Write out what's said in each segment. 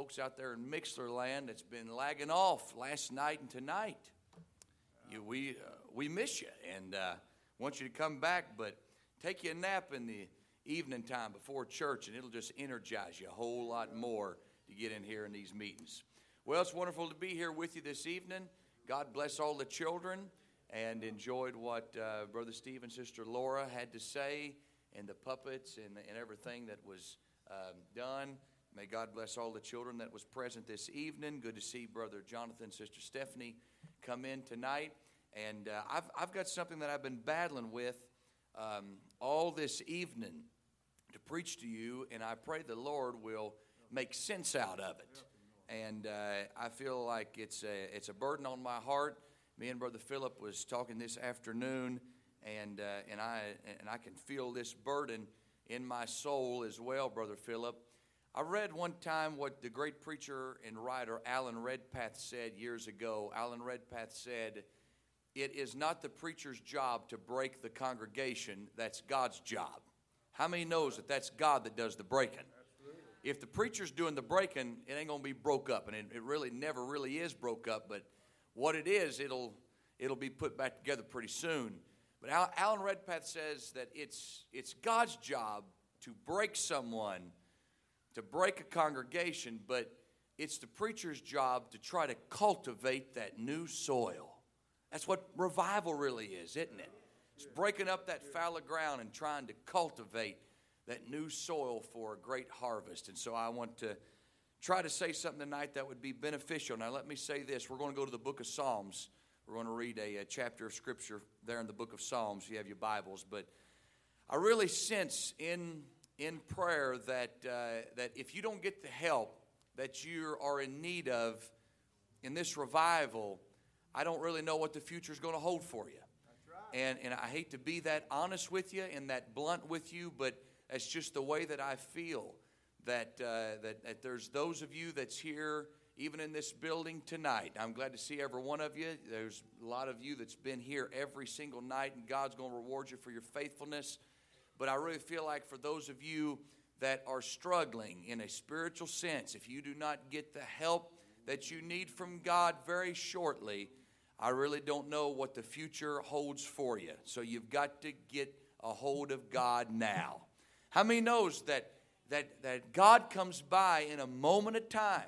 folks out there in Mixlr land that's been lagging off last night and tonight. You, we, uh, we miss you and uh, want you to come back, but take you a nap in the evening time before church, and it'll just energize you a whole lot more to get in here in these meetings. Well, it's wonderful to be here with you this evening. God bless all the children and enjoyed what uh, Brother Steve and Sister Laura had to say and the puppets and, and everything that was um, done. May God bless all the children that was present this evening. Good to see Brother Jonathan, Sister Stephanie come in tonight. And uh, I've, I've got something that I've been battling with um, all this evening to preach to you, and I pray the Lord will make sense out of it. And uh, I feel like it's a, it's a burden on my heart. Me and Brother Philip was talking this afternoon, and, uh, and, I, and I can feel this burden in my soul as well, Brother Philip. I read one time what the great preacher and writer Alan Redpath said years ago. Alan Redpath said, It is not the preacher's job to break the congregation, that's God's job. How many knows that that's God that does the breaking? If the preacher's doing the breaking, it ain't going to be broke up. And it, it really never really is broke up, but what it is, it'll, it'll be put back together pretty soon. But Alan Redpath says that it's, it's God's job to break someone, to break a congregation, but it's the preacher's job to try to cultivate that new soil. That's what revival really is, isn't it? It's breaking up that fallow ground and trying to cultivate that new soil for a great harvest. And so I want to try to say something tonight that would be beneficial. Now, let me say this. We're going to go to the book of Psalms. We're going to read a, a chapter of Scripture there in the book of Psalms. You have your Bibles. But I really sense in, in prayer that, uh, that if you don't get the help that you are in need of in this revival, I don't really know what the future is going to hold for you. And, and I hate to be that honest with you and that blunt with you, but it's just the way that I feel that, uh, that, that there's those of you that's here even in this building tonight. I'm glad to see every one of you. There's a lot of you that's been here every single night, and God's going to reward you for your faithfulness. But I really feel like for those of you that are struggling in a spiritual sense, if you do not get the help that you need from God very shortly, I really don't know what the future holds for you. So you've got to get a hold of God now. How many knows that that, that God comes by in a moment of time.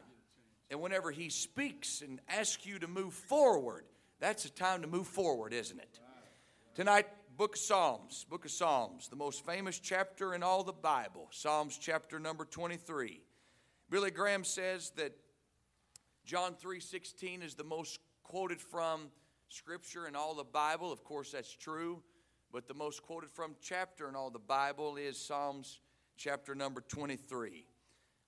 And whenever He speaks and asks you to move forward, that's a time to move forward, isn't it? Tonight, Book of Psalms, Book of Psalms, the most famous chapter in all the Bible, Psalms chapter number 23. Billy Graham says that John 3:16 is the most quoted from scripture in all the Bible. Of course, that's true, but the most quoted from chapter in all the Bible is Psalms chapter number 23.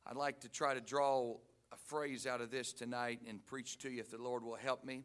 I'd like to try to draw a phrase out of this tonight and preach to you if the Lord will help me.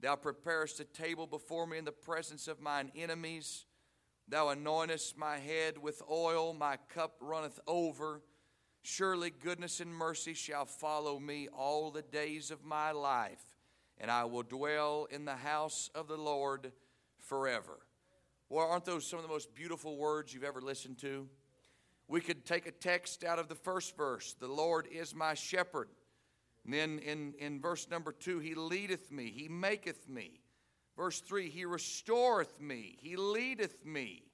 Thou preparest a table before me in the presence of mine enemies. Thou anointest my head with oil, my cup runneth over. Surely goodness and mercy shall follow me all the days of my life, and I will dwell in the house of the Lord forever. Well, aren't those some of the most beautiful words you've ever listened to? We could take a text out of the first verse The Lord is my shepherd. And then in, in verse number two, He leadeth me, He maketh me. Verse three, He restoreth me, He leadeth me.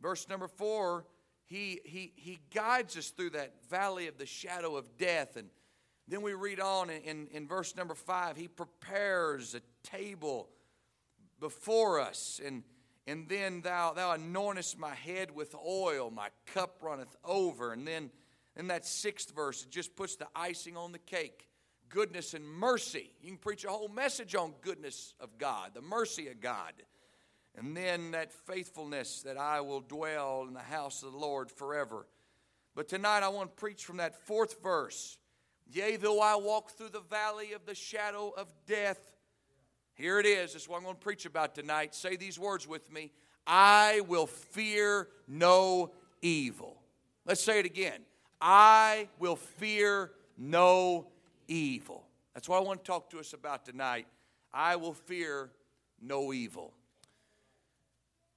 Verse number four, he, he, he guides us through that valley of the shadow of death. And then we read on in, in, in verse number five, He prepares a table before us. And and then thou, thou anointest my head with oil, my cup runneth over. And then in that sixth verse, it just puts the icing on the cake goodness and mercy. You can preach a whole message on goodness of God, the mercy of God. And then that faithfulness that I will dwell in the house of the Lord forever. But tonight I want to preach from that fourth verse Yea, though I walk through the valley of the shadow of death. Here it is. This is what I'm going to preach about tonight. Say these words with me I will fear no evil. Let's say it again. I will fear no evil. That's what I want to talk to us about tonight. I will fear no evil.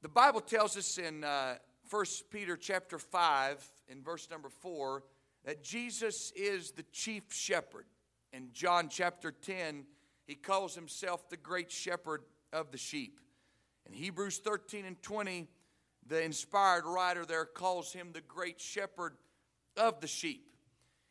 The Bible tells us in uh, 1 Peter chapter 5, in verse number 4, that Jesus is the chief shepherd. In John chapter 10, he calls himself the great shepherd of the sheep. In Hebrews 13 and 20, the inspired writer there calls him the great shepherd of the sheep.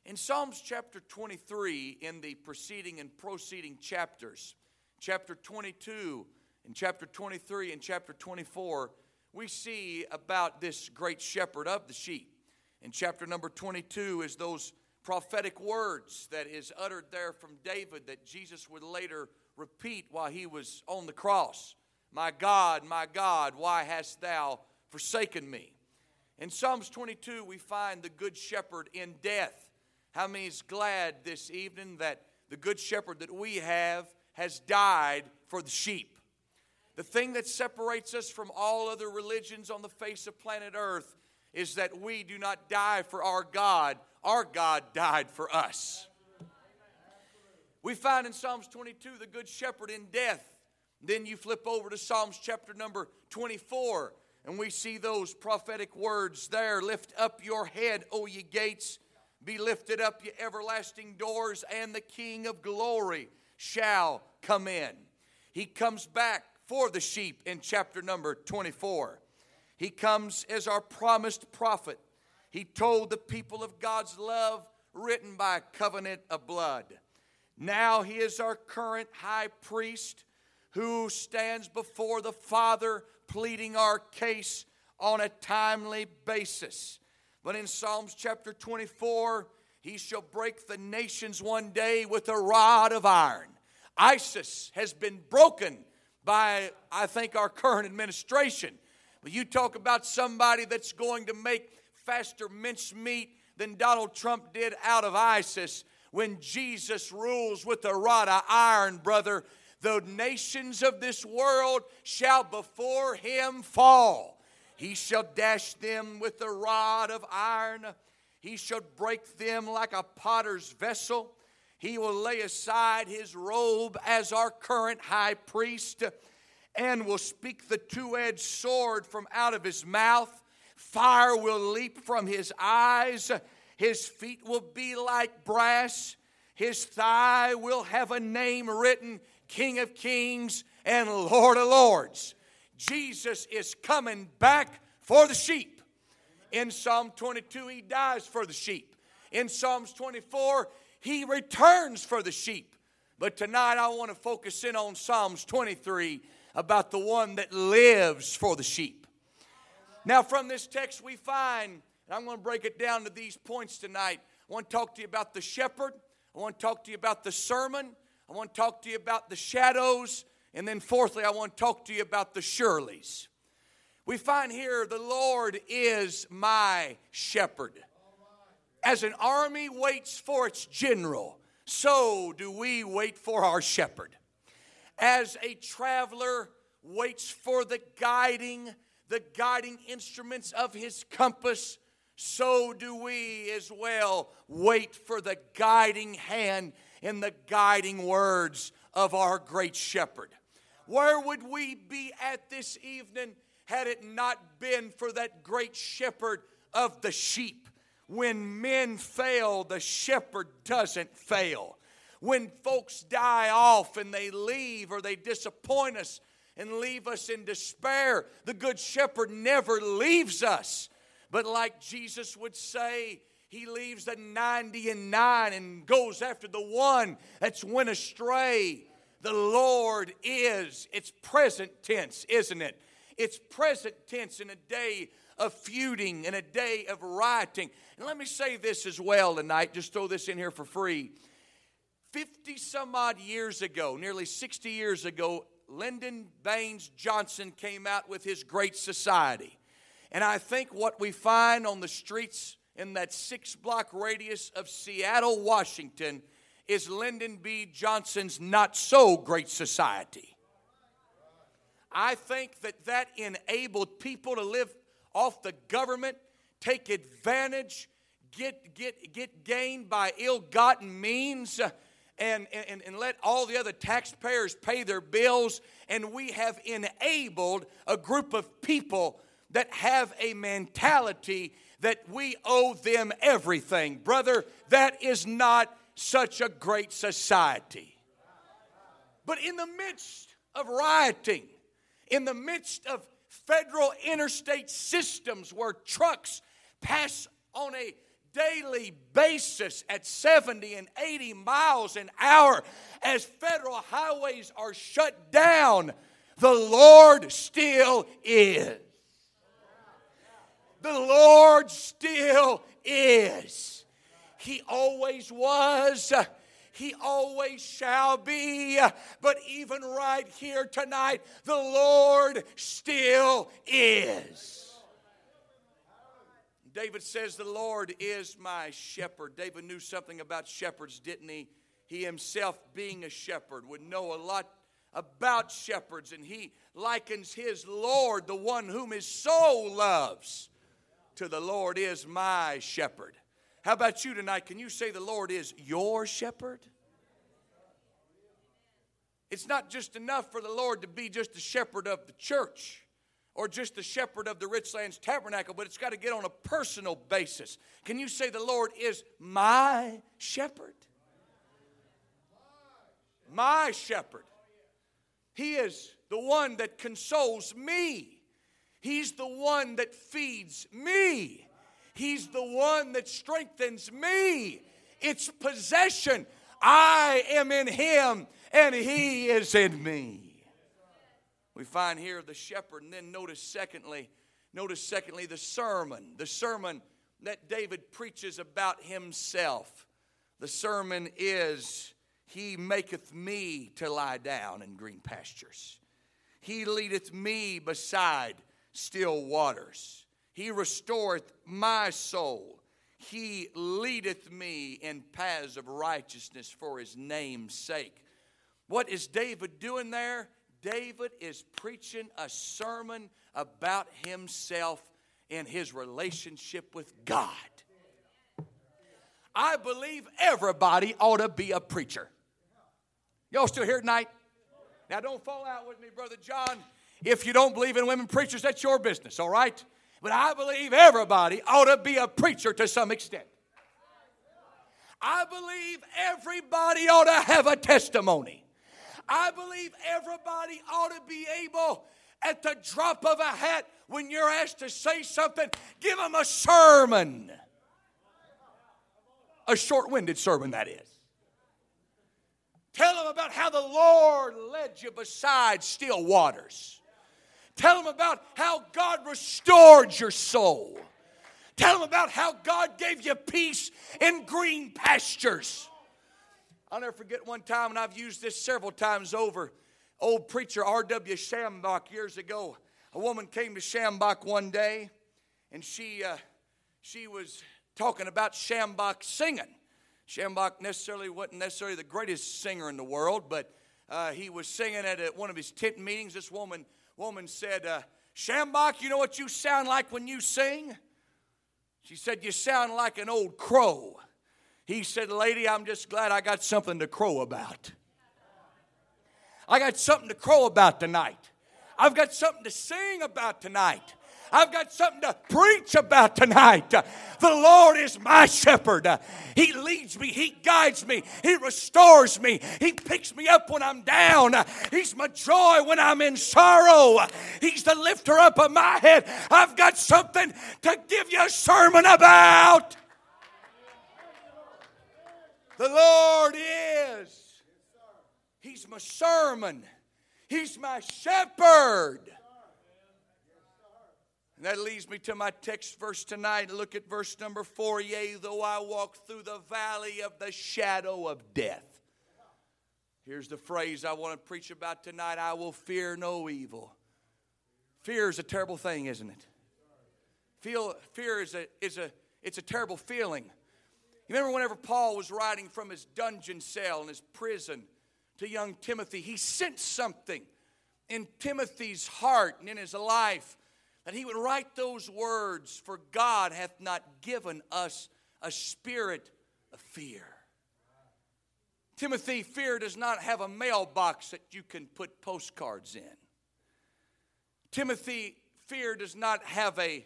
In Psalms chapter 23, in the preceding and proceeding chapters, chapter 22, in chapter 23 and chapter 24, we see about this great shepherd of the sheep. In chapter number 22 is those prophetic words that is uttered there from David that Jesus would later repeat while he was on the cross. My God, my God, why hast thou forsaken me? In Psalms 22, we find the good shepherd in death. How many is glad this evening that the good shepherd that we have has died for the sheep? The thing that separates us from all other religions on the face of planet Earth is that we do not die for our God, our God died for us. We find in Psalms 22 the good shepherd in death. Then you flip over to Psalms chapter number 24, and we see those prophetic words there Lift up your head, O ye gates, be lifted up, ye everlasting doors, and the King of glory shall come in. He comes back for the sheep in chapter number 24. He comes as our promised prophet. He told the people of God's love written by a covenant of blood. Now he is our current high priest who stands before the Father pleading our case on a timely basis. But in Psalms chapter 24, he shall break the nations one day with a rod of iron. ISIS has been broken by, I think, our current administration. But you talk about somebody that's going to make faster mincemeat than Donald Trump did out of ISIS. When Jesus rules with a rod of iron, brother, the nations of this world shall before him fall. He shall dash them with the rod of iron. He shall break them like a potter's vessel. He will lay aside his robe as our current high priest and will speak the two edged sword from out of his mouth. Fire will leap from his eyes. His feet will be like brass. His thigh will have a name written King of Kings and Lord of Lords. Jesus is coming back for the sheep. In Psalm 22, he dies for the sheep. In Psalms 24, he returns for the sheep. But tonight I want to focus in on Psalms 23 about the one that lives for the sheep. Now, from this text, we find, and I'm going to break it down to these points tonight. I want to talk to you about the shepherd. I want to talk to you about the sermon. I want to talk to you about the shadows. And then, fourthly, I want to talk to you about the Shirleys. We find here the Lord is my shepherd. As an army waits for its general, so do we wait for our shepherd as a traveler waits for the guiding, the guiding instruments of his compass, so do we as well wait for the guiding hand and the guiding words of our great shepherd. Where would we be at this evening had it not been for that great shepherd of the sheep? When men fail, the shepherd doesn't fail when folks die off and they leave or they disappoint us and leave us in despair, the Good Shepherd never leaves us. But like Jesus would say, he leaves the 90 and 9 and goes after the one that's went astray. The Lord is, it's present tense, isn't it? It's present tense in a day of feuding, in a day of rioting. And let me say this as well tonight, just throw this in here for free. 50 some odd years ago, nearly 60 years ago, Lyndon Baines Johnson came out with his Great Society. And I think what we find on the streets in that six block radius of Seattle, Washington, is Lyndon B. Johnson's Not So Great Society. I think that that enabled people to live off the government, take advantage, get, get, get gained by ill gotten means. Uh, and, and, and let all the other taxpayers pay their bills, and we have enabled a group of people that have a mentality that we owe them everything. Brother, that is not such a great society. But in the midst of rioting, in the midst of federal interstate systems where trucks pass on a daily basis at 70 and 80 miles an hour as federal highways are shut down, the Lord still is. The Lord still is. He always was. He always shall be. But even right here tonight, the Lord still is. David says, The Lord is my shepherd. David knew something about shepherds, didn't he? He himself, being a shepherd, would know a lot about shepherds, and he likens his Lord, the one whom his soul loves, to the Lord is my shepherd. How about you tonight? Can you say the Lord is your shepherd? It's not just enough for the Lord to be just a shepherd of the church or just the shepherd of the Richlands Tabernacle, but it's got to get on a personal basis. Can you say, The Lord is my shepherd? My shepherd. He is the one that consoles me. He's the one that feeds me. He's the one that strengthens me. It's possession. I am in Him and He is in me. We find here the shepherd, and then notice secondly, notice secondly the sermon. The sermon that David preaches about himself. The sermon is He maketh me to lie down in green pastures. He leadeth me beside still waters. He restoreth my soul. He leadeth me in paths of righteousness for his name's sake. What is David doing there? David is preaching a sermon about himself and his relationship with God. I believe everybody ought to be a preacher. Y'all still here tonight? Now, don't fall out with me, Brother John. If you don't believe in women preachers, that's your business, all right? But I believe everybody ought to be a preacher to some extent. I believe everybody ought to have a testimony. I believe everybody ought to be able, at the drop of a hat, when you're asked to say something, give them a sermon. A short winded sermon, that is. Tell them about how the Lord led you beside still waters. Tell them about how God restored your soul. Tell them about how God gave you peace in green pastures. I'll never forget one time, and I've used this several times over. Old preacher R.W. Schambach years ago. A woman came to Schambach one day, and she, uh, she was talking about Schambach singing. Schambach necessarily wasn't necessarily the greatest singer in the world, but uh, he was singing at a, one of his tent meetings. This woman, woman said, uh, Schambach, you know what you sound like when you sing? She said, You sound like an old crow. He said, Lady, I'm just glad I got something to crow about. I got something to crow about tonight. I've got something to sing about tonight. I've got something to preach about tonight. The Lord is my shepherd. He leads me, He guides me, He restores me, He picks me up when I'm down. He's my joy when I'm in sorrow. He's the lifter up of my head. I've got something to give you a sermon about. The Lord is. He's my sermon. He's my shepherd. And that leads me to my text verse tonight. Look at verse number four. Yea, though I walk through the valley of the shadow of death. Here's the phrase I want to preach about tonight I will fear no evil. Fear is a terrible thing, isn't it? Feel, fear is a, is, a, it's a terrible feeling. You remember whenever Paul was writing from his dungeon cell in his prison to young Timothy, he sensed something in Timothy's heart and in his life that he would write those words For God hath not given us a spirit of fear. Timothy, fear does not have a mailbox that you can put postcards in. Timothy, fear does not have a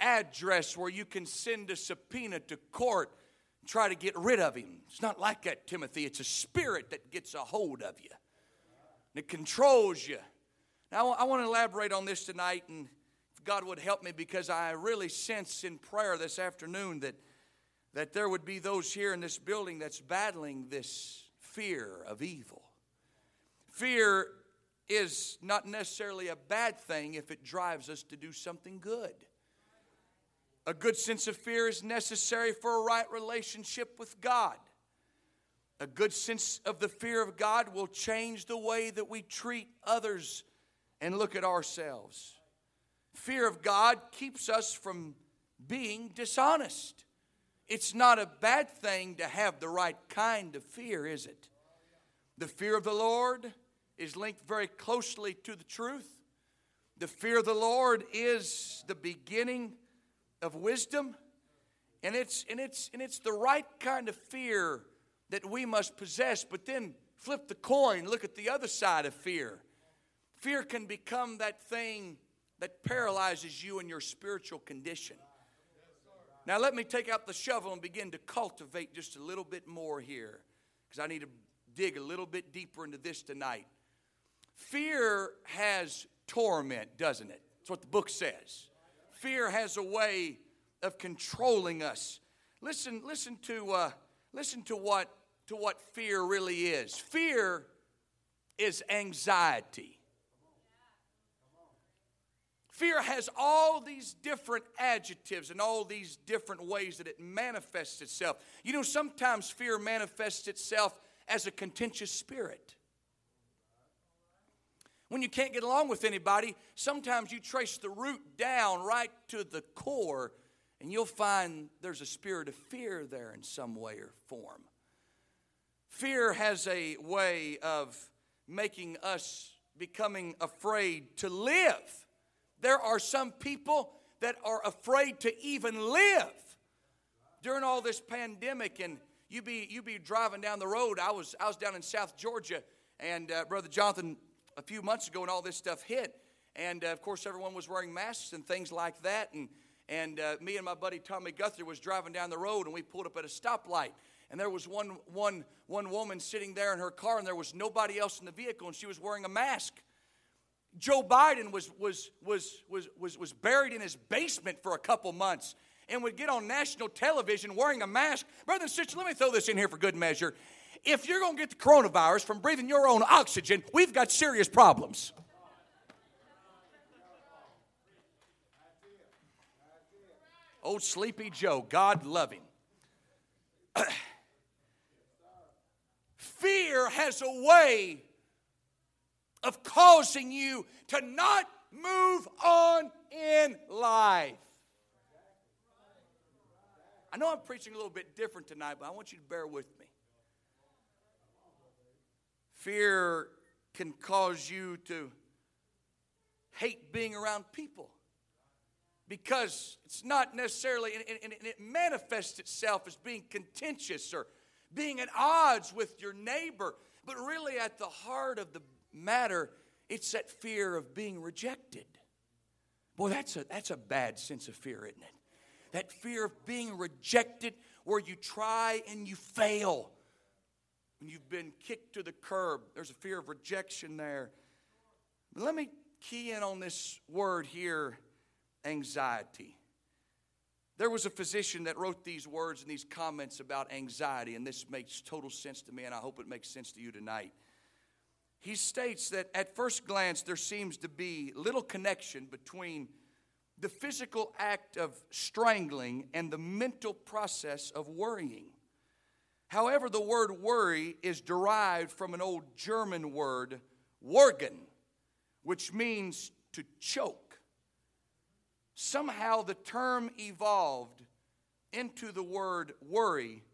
address where you can send a subpoena to court and try to get rid of him. It's not like that, Timothy. It's a spirit that gets a hold of you. And it controls you. Now, I want to elaborate on this tonight, and God would help me, because I really sense in prayer this afternoon that, that there would be those here in this building that's battling this fear of evil. Fear is not necessarily a bad thing if it drives us to do something good. A good sense of fear is necessary for a right relationship with God. A good sense of the fear of God will change the way that we treat others and look at ourselves. Fear of God keeps us from being dishonest. It's not a bad thing to have the right kind of fear, is it? The fear of the Lord is linked very closely to the truth. The fear of the Lord is the beginning of wisdom, and it's and it's and it's the right kind of fear that we must possess. But then flip the coin, look at the other side of fear. Fear can become that thing that paralyzes you in your spiritual condition. Now, let me take out the shovel and begin to cultivate just a little bit more here because I need to dig a little bit deeper into this tonight. Fear has torment, doesn't it? That's what the book says. Fear has a way of controlling us. Listen, listen to, uh, listen to what, to what fear really is. Fear is anxiety. Fear has all these different adjectives and all these different ways that it manifests itself. You know, sometimes fear manifests itself as a contentious spirit. When you can't get along with anybody, sometimes you trace the root down right to the core, and you'll find there's a spirit of fear there in some way or form. Fear has a way of making us becoming afraid to live. There are some people that are afraid to even live during all this pandemic and you be you be driving down the road i was i was down in south georgia and uh, brother jonathan a few months ago when all this stuff hit. And uh, of course, everyone was wearing masks and things like that. And, and uh, me and my buddy Tommy Guthrie was driving down the road and we pulled up at a stoplight. And there was one, one, one woman sitting there in her car and there was nobody else in the vehicle and she was wearing a mask. Joe Biden was, was, was, was, was, was buried in his basement for a couple months and would get on national television wearing a mask. Brother and sister, let me throw this in here for good measure if you're going to get the coronavirus from breathing your own oxygen, we've got serious problems. Old Sleepy Joe, God love him. Fear has a way of causing you to not move on in life. I know I'm preaching a little bit different tonight, but I want you to bear with me. Fear can cause you to hate being around people because it's not necessarily, and, it manifests itself as being contentious or being at odds with your neighbor. But really, at the heart of the matter, it's that fear of being rejected. Boy, that's a, that's a bad sense of fear, isn't it? That fear of being rejected where you try and you fail when you've been kicked to the curb, there's a fear of rejection there. But let me key in on this word here anxiety. There was a physician that wrote these words and these comments about anxiety, and this makes total sense to me, and I hope it makes sense to you tonight. He states that at first glance, there seems to be little connection between the physical act of strangling and the mental process of worrying. However, the word worry is derived from an old German word, "worgen," which means to choke. Somehow the term evolved into the word worry,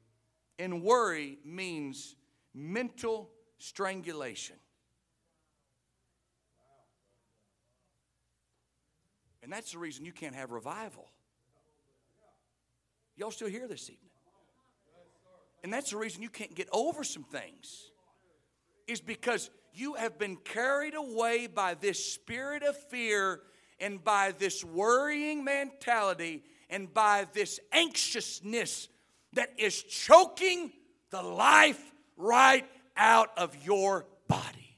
and worry means mental strangulation. And that's the reason you can't have revival. Y'all still here this evening? And that's the reason you can't get over some things, is because you have been carried away by this spirit of fear and by this worrying mentality and by this anxiousness that is choking the life right out of your body.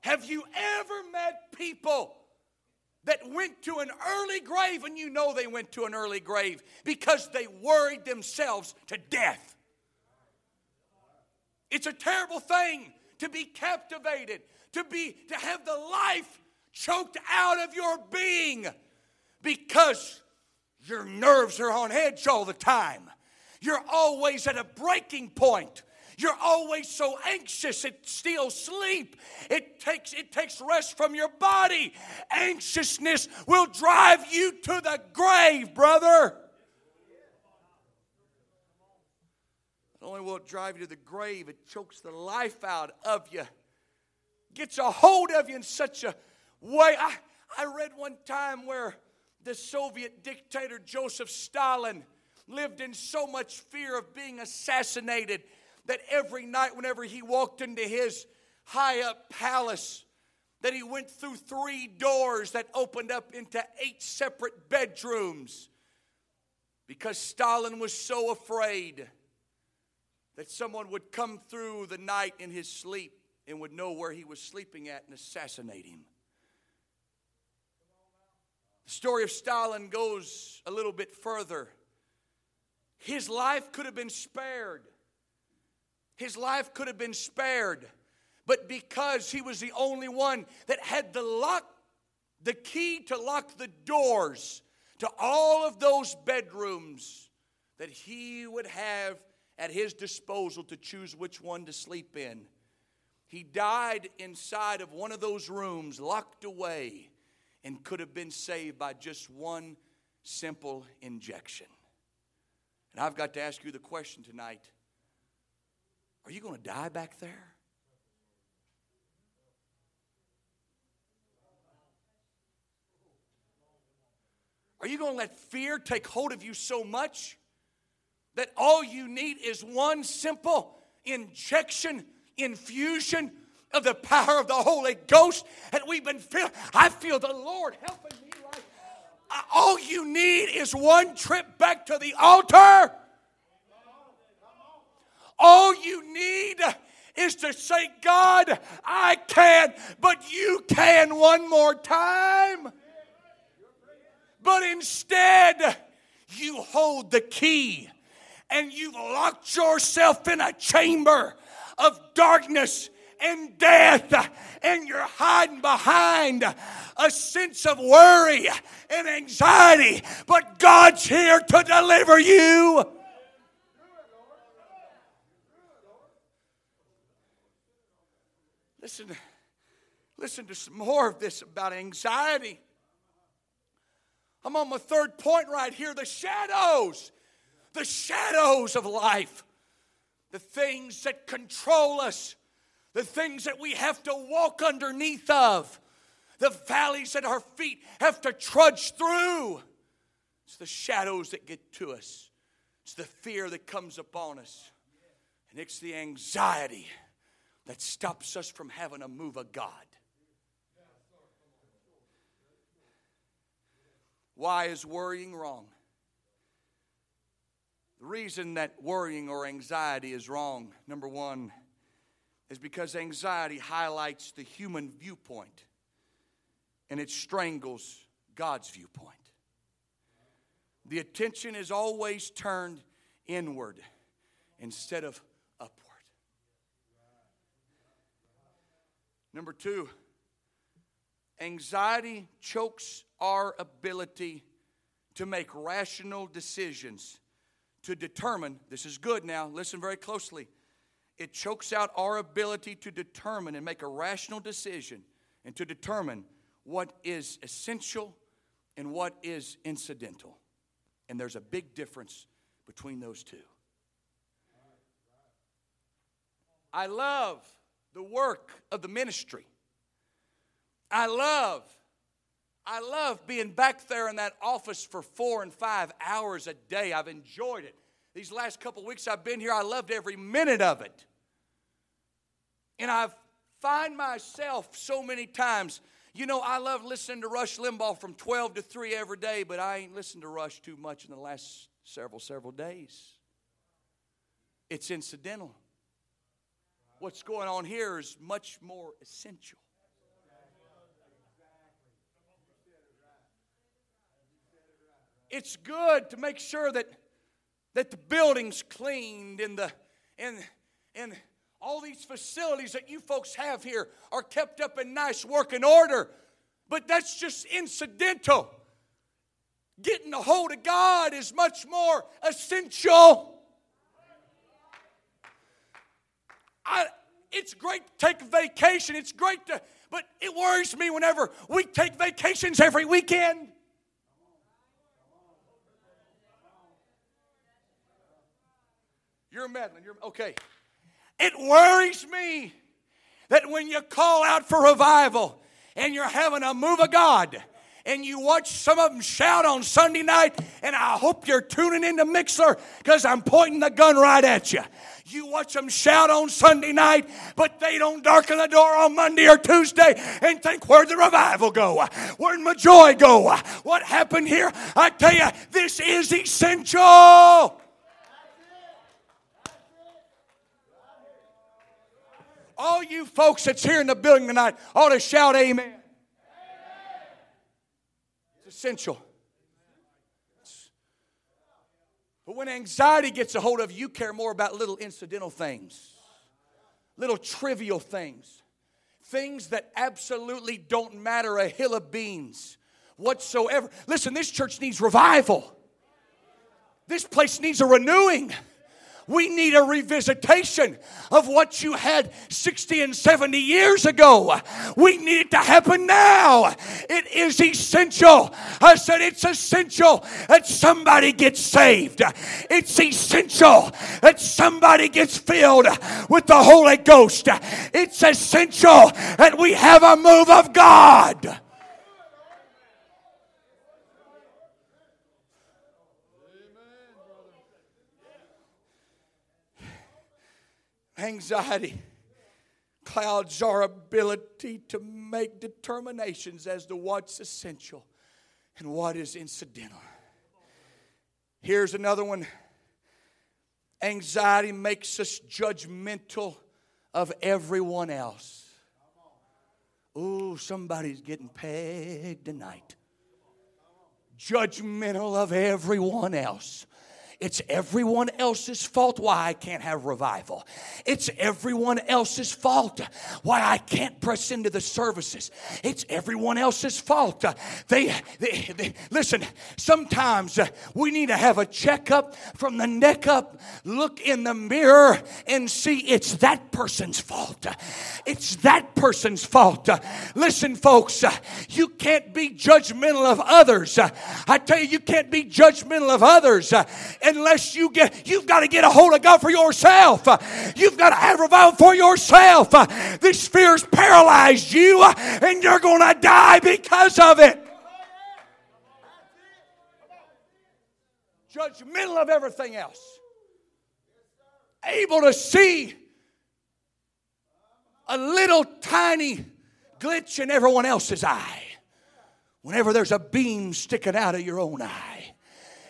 Have you ever met people that went to an early grave and you know they went to an early grave because they worried themselves to death? It's a terrible thing to be captivated, to be to have the life choked out of your being because your nerves are on edge all the time. You're always at a breaking point. You're always so anxious it steals sleep. It takes it takes rest from your body. Anxiousness will drive you to the grave, brother. Not only will it drive you to the grave, it chokes the life out of you. Gets a hold of you in such a way. I, I read one time where the Soviet dictator Joseph Stalin lived in so much fear of being assassinated that every night, whenever he walked into his high up palace, that he went through three doors that opened up into eight separate bedrooms because Stalin was so afraid that someone would come through the night in his sleep and would know where he was sleeping at and assassinate him. The story of Stalin goes a little bit further. His life could have been spared. His life could have been spared. But because he was the only one that had the lock, the key to lock the doors to all of those bedrooms that he would have at his disposal to choose which one to sleep in. He died inside of one of those rooms, locked away and could have been saved by just one simple injection. And I've got to ask you the question tonight Are you going to die back there? Are you going to let fear take hold of you so much that all you need is one simple injection, infusion of the power of the Holy Ghost, and we've been filled. I feel the Lord helping me right. All you need is one trip back to the altar. All you need is to say, God, I can, but you can one more time. But instead, you hold the key and you've locked yourself in a chamber of darkness and death, and you're hiding behind a sense of worry and anxiety, but God's here to deliver you. Listen, listen to some more of this about anxiety. I'm on my third point right here the shadows, the shadows of life, the things that control us the things that we have to walk underneath of, the valleys that our feet have to trudge through. It's the shadows that get to us, it's the fear that comes upon us, and it's the anxiety that stops us from having a move of God. Why is worrying wrong? The reason that worrying or anxiety is wrong, number one, is because anxiety highlights the human viewpoint and it strangles God's viewpoint. The attention is always turned inward instead of Number two, anxiety chokes our ability to make rational decisions to determine this is good now, listen very closely it chokes out our ability to determine and make a rational decision and to determine what is essential and what is incidental. And there's a big difference between those two. I love the work of the ministry. I love, I love being back there in that office for four and five hours a day. I've enjoyed it. These last couple weeks I've been here, I loved every minute of it. And I find myself so many times, you know, I love listening to Rush Limbaugh from 12 to 3 every day, but I ain't listened to Rush too much in the last several, several days. It's incidental. What's going on here is much more essential. It's good to make sure that, that the building's cleaned and the and and all these facilities that you folks have here are kept up in nice working order. But that's just incidental. Getting a hold of God is much more essential. I, it's great to take vacation. It's great to, but it worries me whenever we take vacations every weekend. You're meddling. You're okay. It worries me that when you call out for revival and you're having a move of God and you watch some of them shout on Sunday night, and I hope you're tuning in into Mixlr because I'm pointing the gun right at you. You watch them shout on Sunday night, but they don't darken the door on Monday or Tuesday and think, where'd the revival go? Where'd my joy go? What happened here? I tell you, this is essential. All you folks that's here in the building tonight ought to shout amen. Essential. But when anxiety gets a hold of you, you care more about little incidental things, little trivial things, things that absolutely don't matter a hill of beans whatsoever. Listen, this church needs revival. This place needs a renewing. We need a revisitation of what you had 60 and 70 years ago. We need it to happen now. It is essential. I said it's essential that somebody gets saved. It's essential that somebody gets filled with the Holy Ghost. It's essential that we have a move of God. Anxiety clouds our ability to make determinations as to what's essential and what is incidental. Here's another one anxiety makes us judgmental of everyone else. Oh, somebody's getting pegged tonight. Judgmental of everyone else. It's everyone else's fault why I can't have revival. It's everyone else's fault why I can't press into the services. It's everyone else's fault. They, they, they listen, sometimes we need to have a checkup from the neck up, look in the mirror and see it's that person's fault. It's that person's fault. Listen, folks, you can't be judgmental of others. I tell you, you can't be judgmental of others unless you get, you've got to get a hold of God for yourself. You've got to have revival for yourself. This fear's paralyzed you, and you're going to die because of it. Judgmental of everything else. Able to see a little tiny glitch in everyone else's eye whenever there's a beam sticking out of your own eye.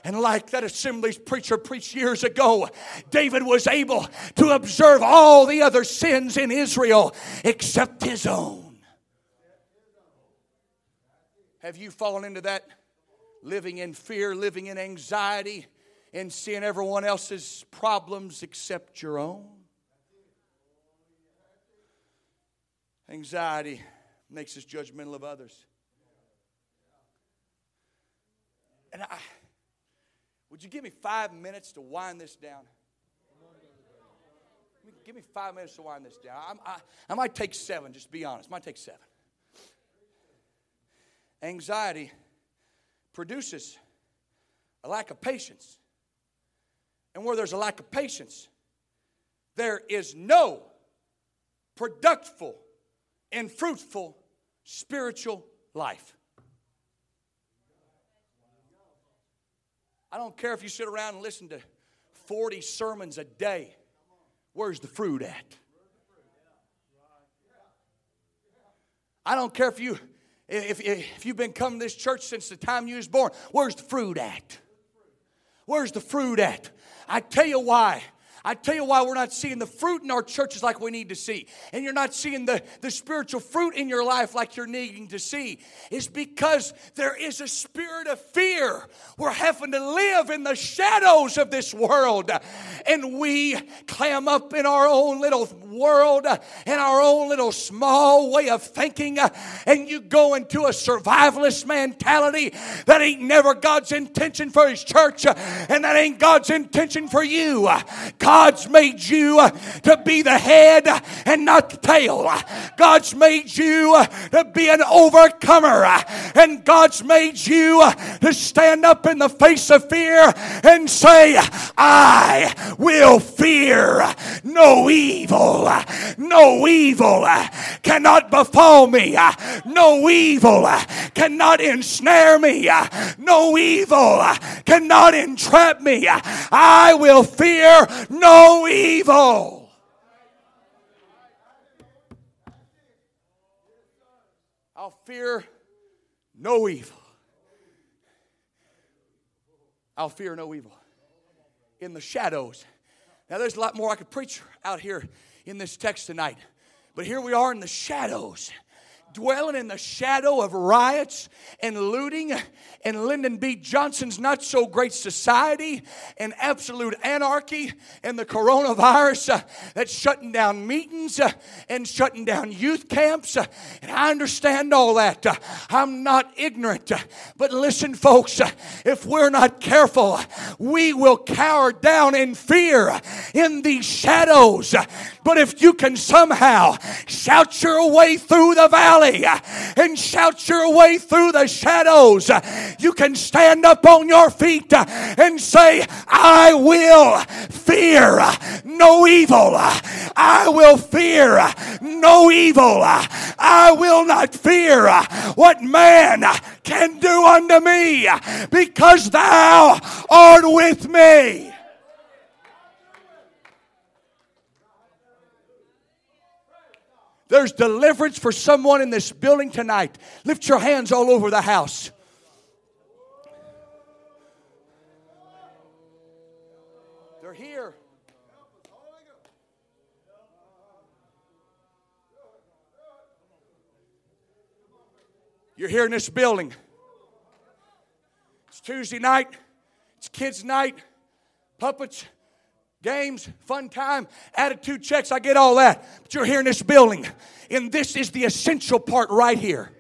And like that assembly's preacher preached years ago, David was able to observe all the other sins in Israel except his own. Have you fallen into that? Living in fear, living in anxiety, and seeing everyone else's problems except your own? Anxiety makes us judgmental of others. And I would you give me five minutes to wind this down? Give me five minutes to wind this down. I, I might take seven, just be honest. I might take seven. Anxiety produces a lack of patience. And where there's a lack of patience, there is no productive and fruitful spiritual life. I don't care if you sit around and listen to 40 sermons a day. Where's the fruit at? I don't care if you if, if you've been coming to this church since the time you was born. Where's the fruit at? Where's the fruit at? I tell you why. I tell you why we're not seeing the fruit in our churches like we need to see. And you're not seeing the, the spiritual fruit in your life like you're needing to see. Is because there is a spirit of fear. We're having to live in the shadows of this world. And we clam up in our own little world, in our own little small way of thinking. And you go into a survivalist mentality that ain't never God's intention for His church. And that ain't God's intention for you. God's made you to be the head and not the tail. God's made you to be an overcomer. And God's made you to stand up in the face of fear and say, I will fear no evil. No evil cannot befall me. No evil cannot ensnare me. No evil cannot entrap me. I will fear no evil. I'll fear no evil. I'll fear no evil. In the shadows. Now, there's a lot more I could preach out here in this text tonight. But here we are in the shadows dwelling in the shadow of riots and looting and Lyndon B. Johnson's not so great society and absolute anarchy and the coronavirus uh, that's shutting down meetings uh, and shutting down youth camps. Uh, and I understand all that. Uh, I'm not ignorant. Uh, but listen, folks, uh, if we're not careful, we will cower down in fear in these shadows. But if you can somehow shout your way through the valley Uh, and shout your way through the shadows, you can stand up on your feet uh, and say, I will fear no evil. I will fear no evil. I will not fear what man can do unto me because thou art with me. There's deliverance for someone in this building tonight. Lift your hands all over the house. They're here. You're here in this building. It's Tuesday night. It's kids' night. Puppets, games, fun time, attitude checks. I get all that. But you're here in this building. And this is the essential part right here.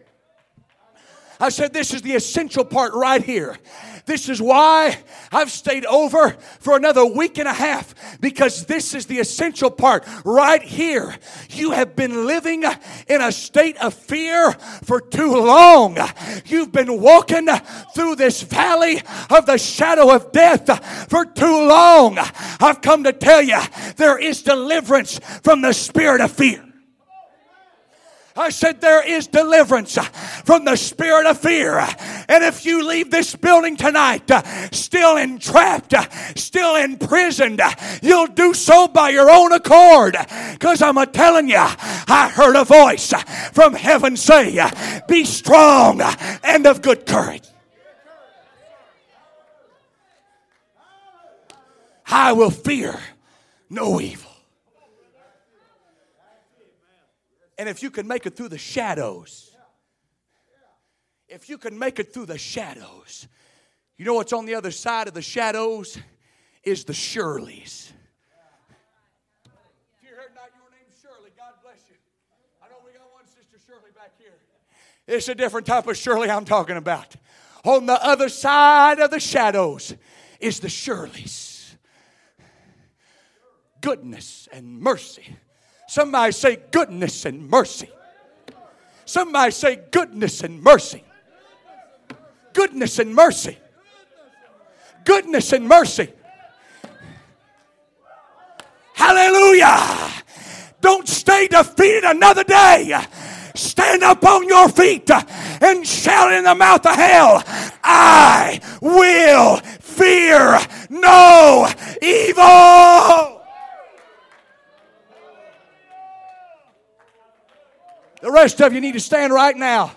I said, This is the essential part right here. This is why I've stayed over for another week and a half because this is the essential part right here. You have been living in a state of fear for too long. You've been walking through this valley of the shadow of death for too long. I've come to tell you there is deliverance from the spirit of fear. I said, There is deliverance from the spirit of fear. And if you leave this building tonight still entrapped, still imprisoned, you'll do so by your own accord. Because I'm telling you, I heard a voice from heaven say, Be strong and of good courage. I will fear no evil. And if you can make it through the shadows, if you can make it through the shadows, you know what's on the other side of the shadows? Is the Shirleys. If you heard not your name Shirley, God bless you. I know we got one sister Shirley back here. It's a different type of Shirley I'm talking about. On the other side of the shadows is the Shirleys. Goodness and mercy Somebody say goodness and mercy. Somebody say goodness and mercy. Goodness and mercy. goodness and mercy. Hallelujah. Don't stay defeated another day. Stand up on your feet and shout in the mouth of hell I will fear no evil. The rest of you need to stand right now.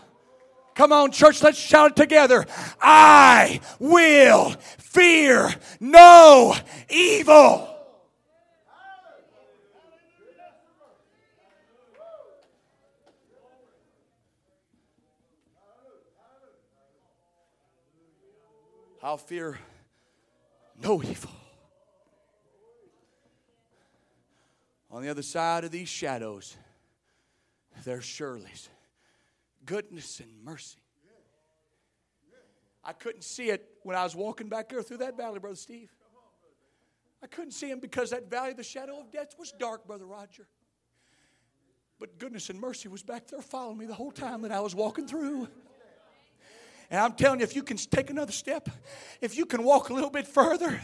Come on, church, let's shout it together. I will fear no evil. I'll fear no evil. On the other side of these shadows, there's Shirley's goodness and mercy. I couldn't see it when I was walking back there through that valley, Brother Steve. I couldn't see him because that valley of the shadow of death was dark, Brother Roger. But goodness and mercy was back there following me the whole time that I was walking through. And I'm telling you, if you can take another step, if you can walk a little bit further,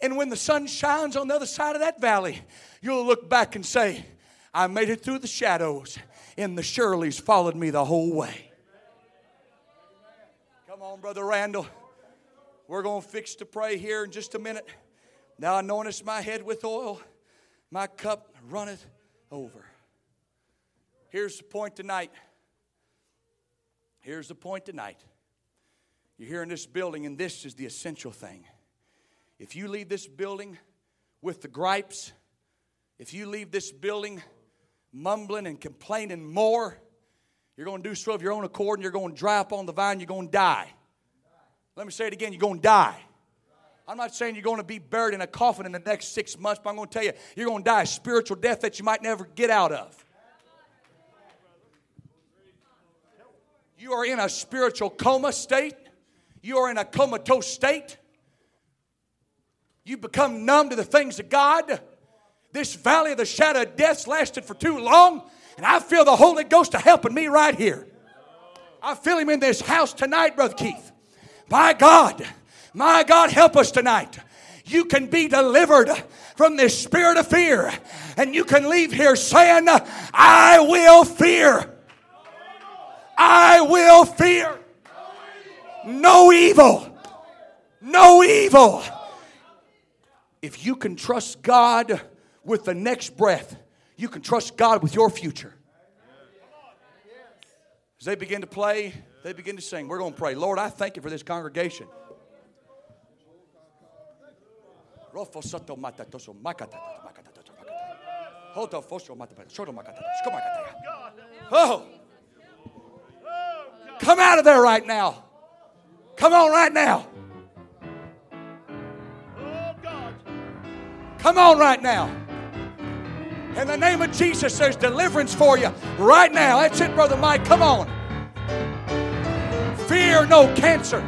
and when the sun shines on the other side of that valley, you'll look back and say, I made it through the shadows, and the Shirleys followed me the whole way. Come on, Brother Randall. We're going to fix to pray here in just a minute. Now anointest my head with oil, my cup runneth over. Here's the point tonight. Here's the point tonight. You're here in this building, and this is the essential thing. If you leave this building with the gripes, if you leave this building mumbling and complaining more, you're going to do so of your own accord and you're going to dry up on the vine, you're going to die. Let me say it again you're going to die. I'm not saying you're going to be buried in a coffin in the next six months, but I'm going to tell you, you're going to die a spiritual death that you might never get out of. You are in a spiritual coma state you are in a comatose state. You become numb to the things of God. This valley of the shadow of death lasted for too long, and I feel the Holy Ghost are helping me right here. I feel Him in this house tonight, Brother Keith. My God, my God, help us tonight. You can be delivered from this spirit of fear, and you can leave here saying, I will fear. I will fear no evil. No evil. If you can trust God with the next breath, you can trust God with your future. As they begin to play, they begin to sing. We're going to pray. Lord, I thank you for this congregation. Oh, come out of there right now. Come on right now. Oh, come on right now. In the name of Jesus, there's deliverance for you right now. That's it, Brother Mike. Come on. Fear no cancer.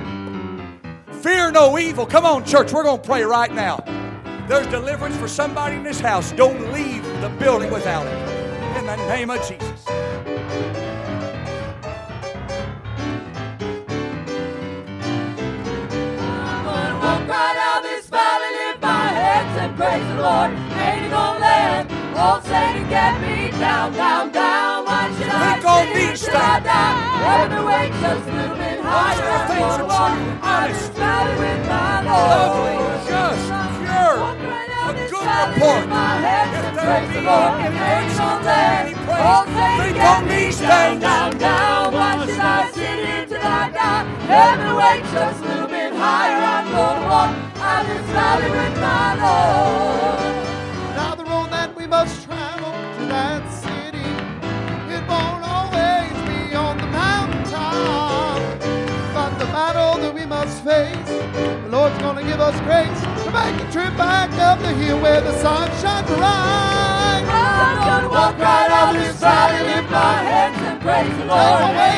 Fear no evil. Come on, church. We're going to pray right now. There's deliverance for somebody in this house. Don't leave the building without it. In the name of Jesus. praise the Lord. Ain't gonna old Satan get me down, down, down? Why should I sit here till I die? Heaven wakes us a little bit higher. All things are true, honest, with my Lord. lovely, just, pure, a good report. If there be any virtue any praise, think on these things. Down, down, why should I sit here till I die? Us a little bit higher. I'm gonna walk this valley with my Lord. Must travel to that city, it won't always be on the mountaintop. But the battle that we must face, the Lord's gonna give us grace to make the trip back up the hill where the sun shines bright. I'm gonna walk right out this valley, lift my hands and praise the Lord.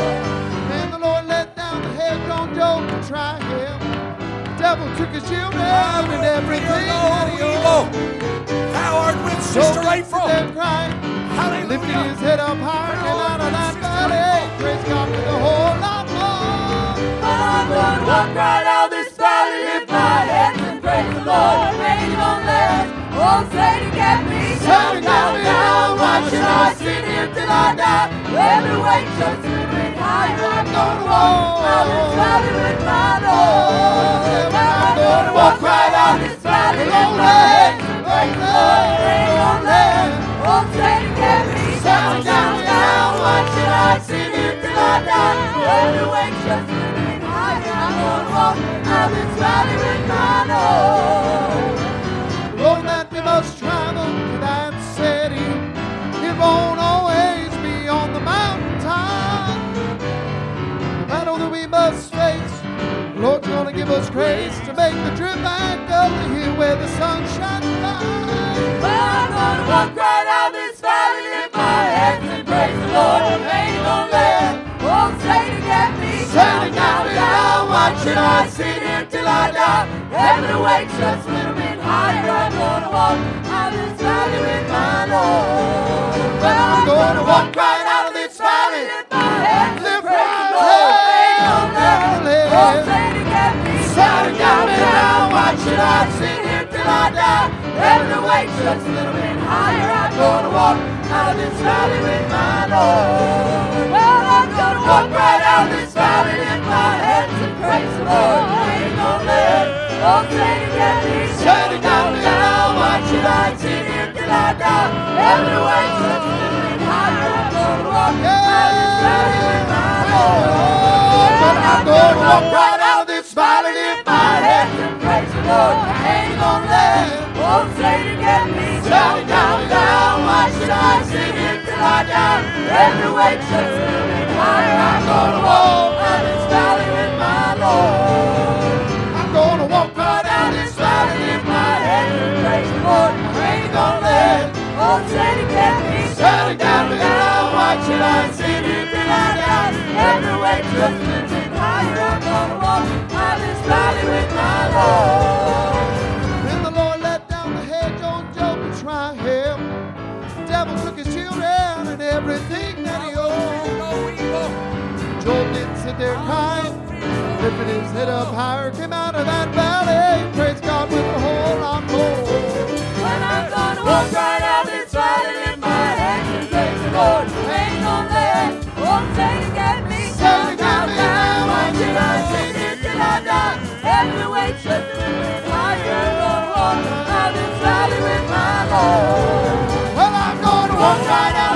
try him. The devil took his shield out and everything that he owned. Thou art with Job Sister stood April. there crying, lifted his head up higher, came out of that valley. Praise God with a whole lot more. But I'm gonna walk right out this valley, lift my hands and praise the Lord. Oh, Satan, get me Satan, get down, me down. Why should I sit here till I die? Every way just little bit higher. I'm gonna walk this valley with my Lord. I'm gonna walk right out this valley, lift my hands and praise the Lord. Ain't gonna last. Oh, Satan, get me down, down, down. Why should I sit here till I die? Every way just little bit higher. I'm gonna walk this valley with my Lord. We must travel to that city. It won't always be on the mountaintop. The battle that we must face, the Lord's gonna give us grace to make the trip back up the hill where the sun shines. Well, I'm gonna walk right out this valley, lift my hands and praise the Lord. Ain't gonna let oh Satan get me down, Satan, get down, me down. down. Why should I sit here till I die? Every way just a little bit higher. I'm gonna walk with my. Well, I'm gonna walk right out of this valley, and the down, here till I die? Every way just a little bit higher. I'm gonna walk with my Lord. Well, I'm gonna walk right out this valley, my hands and praise the Lord. Ain't gonna Satan get me Satan, get down, me down. down. Why should I sit here till I die? Every way just a little bit higher. I'm I'm gonna walk right out this praise the Lord. I ain't gonna let me down, down. Why should I sit I die? I'm gonna walk me down, down, I sit here till I just higher. With my Lord. The Lord let down the on try him. The devil took his children and everything that he owned. Didn't sit there crying, his head up higher, came out of that valley. Praise God with a whole lot more. When I'm gonna walk right Well, I'm gonna Walk right out